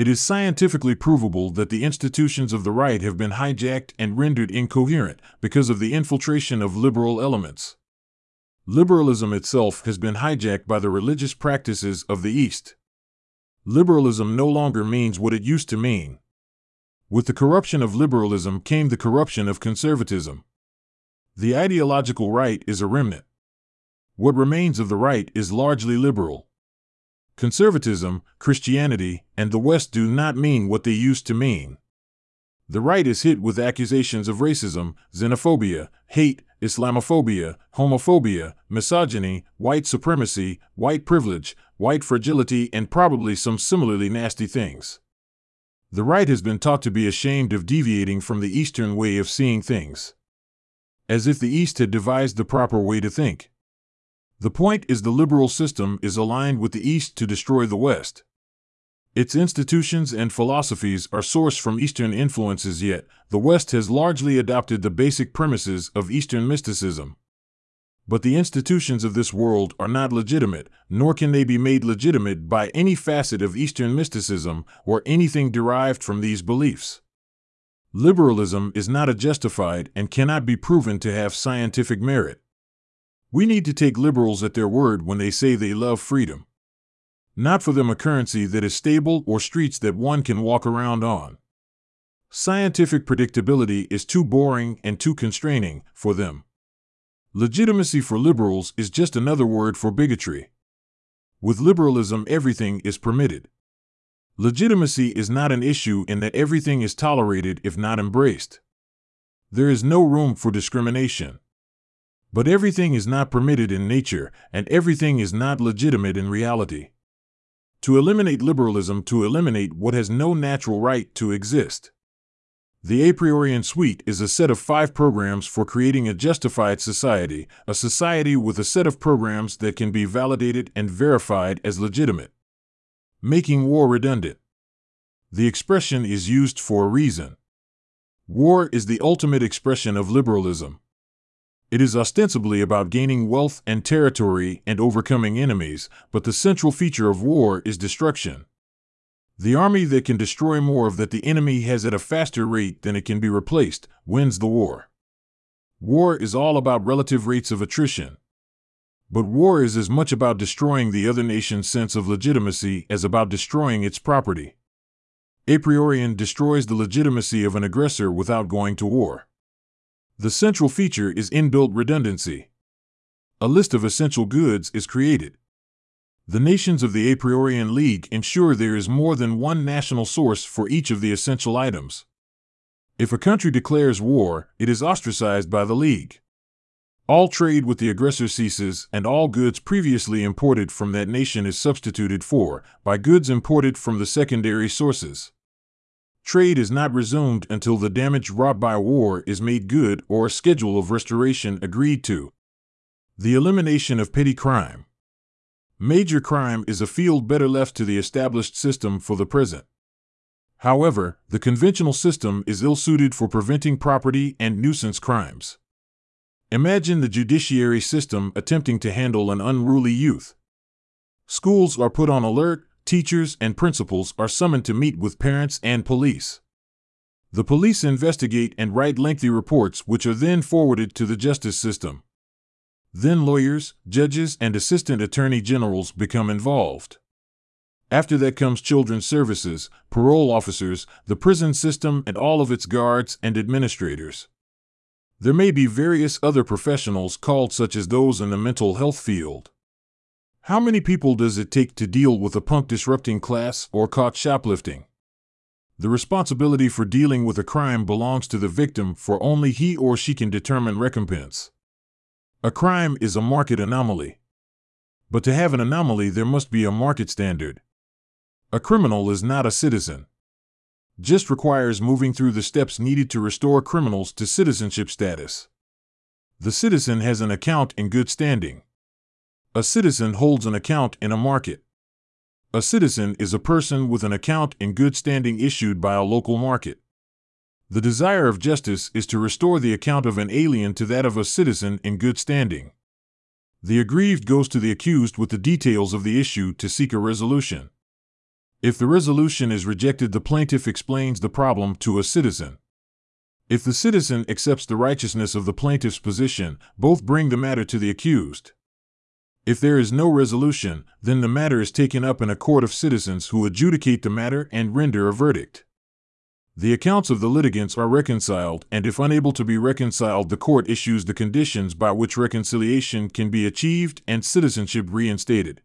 It is scientifically provable that the institutions of the right have been hijacked and rendered incoherent because of the infiltration of liberal elements. Liberalism itself has been hijacked by the religious practices of the East. Liberalism no longer means what it used to mean. With the corruption of liberalism came the corruption of conservatism. The ideological right is a remnant. What remains of the right is largely liberal. Conservatism, Christianity, and the West do not mean what they used to mean. The right is hit with accusations of racism, xenophobia, hate, Islamophobia, homophobia, misogyny, white supremacy, white privilege, white fragility, and probably some similarly nasty things. The right has been taught to be ashamed of deviating from the Eastern way of seeing things. As if the East had devised the proper way to think. The point is the liberal system is aligned with the East to destroy the West. Its institutions and philosophies are sourced from Eastern influences, yet, the West has largely adopted the basic premises of Eastern mysticism. But the institutions of this world are not legitimate, nor can they be made legitimate by any facet of Eastern mysticism or anything derived from these beliefs. Liberalism is not a justified and cannot be proven to have scientific merit. We need to take liberals at their word when they say they love freedom. Not for them a currency that is stable or streets that one can walk around on. Scientific predictability is too boring and too constraining for them. Legitimacy for liberals is just another word for bigotry. With liberalism, everything is permitted. Legitimacy is not an issue in that everything is tolerated if not embraced. There is no room for discrimination. But everything is not permitted in nature, and everything is not legitimate in reality. To eliminate liberalism, to eliminate what has no natural right to exist. The a priorian suite is a set of five programs for creating a justified society, a society with a set of programs that can be validated and verified as legitimate. Making war redundant. The expression is used for a reason. War is the ultimate expression of liberalism. It is ostensibly about gaining wealth and territory and overcoming enemies, but the central feature of war is destruction. The army that can destroy more of that the enemy has at a faster rate than it can be replaced wins the war. War is all about relative rates of attrition. But war is as much about destroying the other nation's sense of legitimacy as about destroying its property. A priorian destroys the legitimacy of an aggressor without going to war. The central feature is inbuilt redundancy. A list of essential goods is created. The nations of the a priorian league ensure there is more than one national source for each of the essential items. If a country declares war, it is ostracized by the league. All trade with the aggressor ceases, and all goods previously imported from that nation is substituted for by goods imported from the secondary sources. Trade is not resumed until the damage wrought by war is made good or a schedule of restoration agreed to. The elimination of petty crime. Major crime is a field better left to the established system for the present. However, the conventional system is ill suited for preventing property and nuisance crimes. Imagine the judiciary system attempting to handle an unruly youth. Schools are put on alert, teachers and principals are summoned to meet with parents and police. The police investigate and write lengthy reports, which are then forwarded to the justice system. Then lawyers, judges, and assistant attorney generals become involved. After that comes children's services, parole officers, the prison system, and all of its guards and administrators. There may be various other professionals called such as those in the mental health field. How many people does it take to deal with a punk disrupting class or caught shoplifting? The responsibility for dealing with a crime belongs to the victim, for only he or she can determine recompense. A crime is a market anomaly. But to have an anomaly, there must be a market standard. A criminal is not a citizen. Just requires moving through the steps needed to restore criminals to citizenship status. The citizen has an account in good standing. A citizen holds an account in a market. A citizen is a person with an account in good standing issued by a local market. The desire of justice is to restore the account of an alien to that of a citizen in good standing. The aggrieved goes to the accused with the details of the issue to seek a resolution. If the resolution is rejected, the plaintiff explains the problem to a citizen. If the citizen accepts the righteousness of the plaintiff's position, both bring the matter to the accused. If there is no resolution, then the matter is taken up in a court of citizens who adjudicate the matter and render a verdict. The accounts of the litigants are reconciled, and if unable to be reconciled, the court issues the conditions by which reconciliation can be achieved and citizenship reinstated.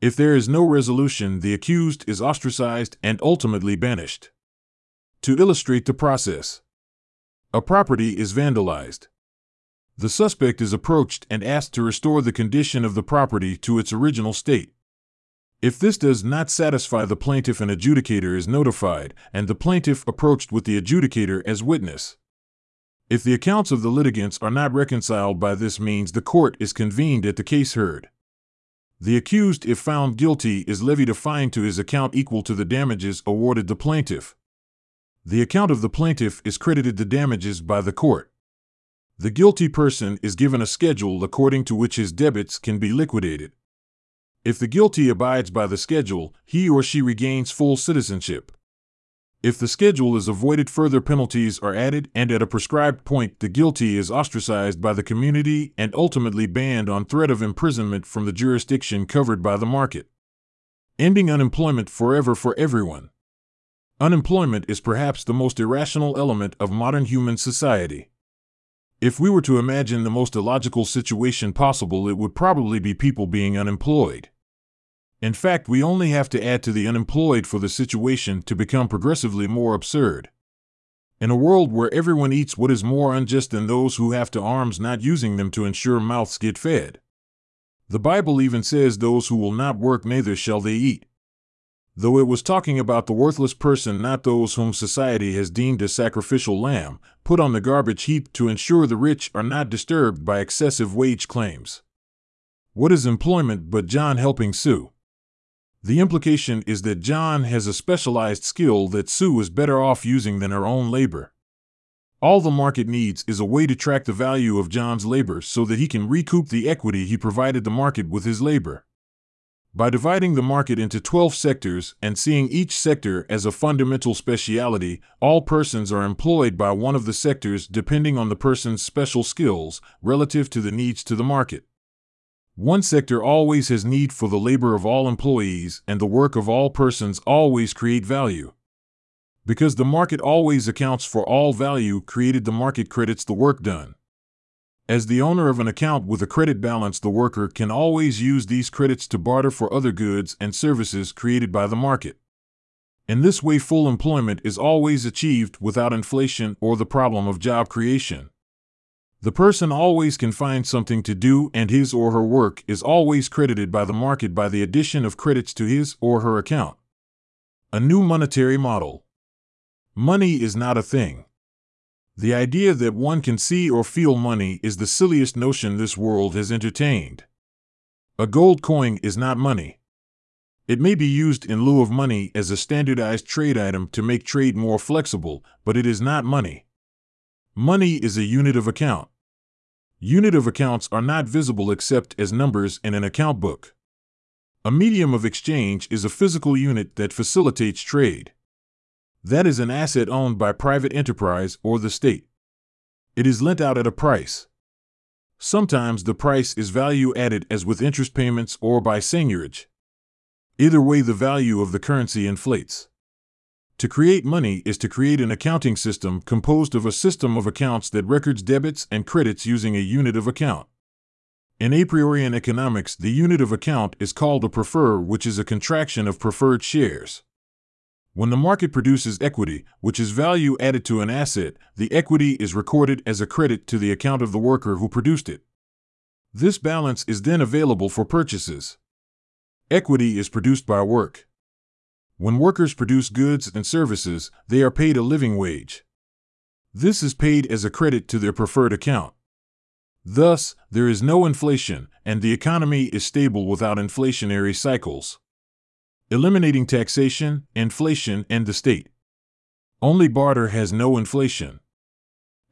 If there is no resolution, the accused is ostracized and ultimately banished. To illustrate the process, a property is vandalized. The suspect is approached and asked to restore the condition of the property to its original state. If this does not satisfy the plaintiff, an adjudicator is notified, and the plaintiff approached with the adjudicator as witness. If the accounts of the litigants are not reconciled by this means, the court is convened at the case heard. The accused, if found guilty, is levied a fine to his account equal to the damages awarded the plaintiff. The account of the plaintiff is credited the damages by the court. The guilty person is given a schedule according to which his debits can be liquidated. If the guilty abides by the schedule, he or she regains full citizenship. If the schedule is avoided, further penalties are added, and at a prescribed point, the guilty is ostracized by the community and ultimately banned on threat of imprisonment from the jurisdiction covered by the market. Ending unemployment forever for everyone. Unemployment is perhaps the most irrational element of modern human society. If we were to imagine the most illogical situation possible, it would probably be people being unemployed. In fact, we only have to add to the unemployed for the situation to become progressively more absurd. In a world where everyone eats, what is more unjust than those who have to arms not using them to ensure mouths get fed? The Bible even says, Those who will not work, neither shall they eat though it was talking about the worthless person, not those whom society has deemed a sacrificial lamb, put on the garbage heap to ensure the rich are not disturbed by excessive wage claims. What is employment but John helping Sue? The implication is that John has a specialized skill that Sue is better off using than her own labor. All the market needs is a way to track the value of John's labor so that he can recoup the equity he provided the market with his labor. By dividing the market into 12 sectors and seeing each sector as a fundamental speciality, all persons are employed by one of the sectors depending on the person's special skills relative to the needs to the market. One sector always has need for the labor of all employees, and the work of all persons always create value. Because the market always accounts for all value created, the market credits the work done. As the owner of an account with a credit balance, the worker can always use these credits to barter for other goods and services created by the market. In this way, full employment is always achieved without inflation or the problem of job creation. The person always can find something to do, and his or her work is always credited by the market by the addition of credits to his or her account. A new monetary model. Money is not a thing. The idea that one can see or feel money is the silliest notion this world has entertained. A gold coin is not money. It may be used in lieu of money as a standardized trade item to make trade more flexible, but it is not money. Money is a unit of account. Unit of accounts are not visible except as numbers in an account book. A medium of exchange is a physical unit that facilitates trade. That is an asset owned by private enterprise or the state. It is lent out at a price. Sometimes the price is value added as with interest payments or by seigniorage. Either way, the value of the currency inflates. To create money is to create an accounting system composed of a system of accounts that records debits and credits using a unit of account. In a priori economics, the unit of account is called a prefer, which is a contraction of preferred shares. When the market produces equity, which is value added to an asset, the equity is recorded as a credit to the account of the worker who produced it. This balance is then available for purchases. Equity is produced by work. When workers produce goods and services, they are paid a living wage. This is paid as a credit to their preferred account. Thus, there is no inflation, and the economy is stable without inflationary cycles eliminating taxation, inflation, and the state. Only barter has no inflation.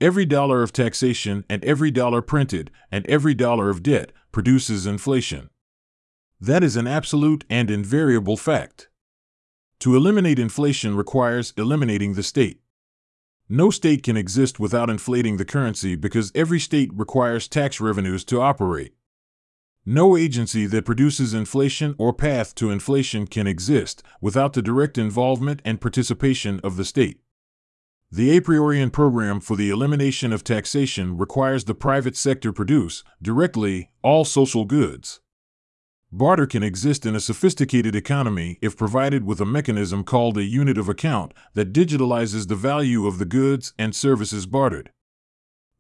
Every dollar of taxation and every dollar printed and every dollar of debt produces inflation. That is an absolute and invariable fact. To eliminate inflation requires eliminating the state. No state can exist without inflating the currency because every state requires tax revenues to operate. No agency that produces inflation or path to inflation can exist without the direct involvement and participation of the state. The a priorian program for the elimination of taxation requires the private sector produce, directly, all social goods. Barter can exist in a sophisticated economy if provided with a mechanism called a unit of account that digitalizes the value of the goods and services bartered.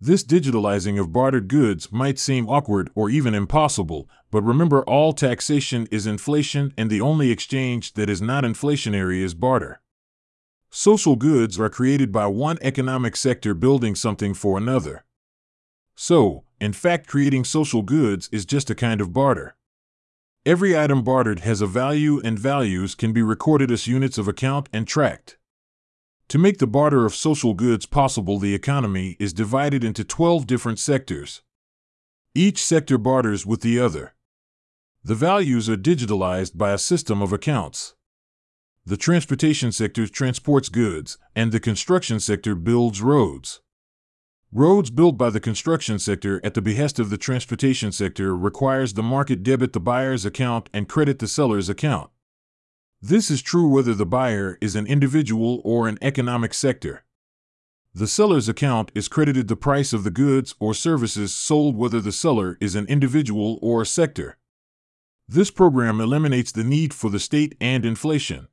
This digitalizing of bartered goods might seem awkward or even impossible, but remember all taxation is inflation and the only exchange that is not inflationary is barter. Social goods are created by one economic sector building something for another. So, in fact, creating social goods is just a kind of barter. Every item bartered has a value, and values can be recorded as units of account and tracked. To make the barter of social goods possible, the economy is divided into 12 different sectors. Each sector barters with the other. The values are digitalized by a system of accounts. The transportation sector transports goods, and the construction sector builds roads. Roads built by the construction sector at the behest of the transportation sector requires the market debit the buyer's account and credit the seller's account. This is true whether the buyer is an individual or an economic sector. The seller's account is credited the price of the goods or services sold whether the seller is an individual or a sector. This program eliminates the need for the state and inflation.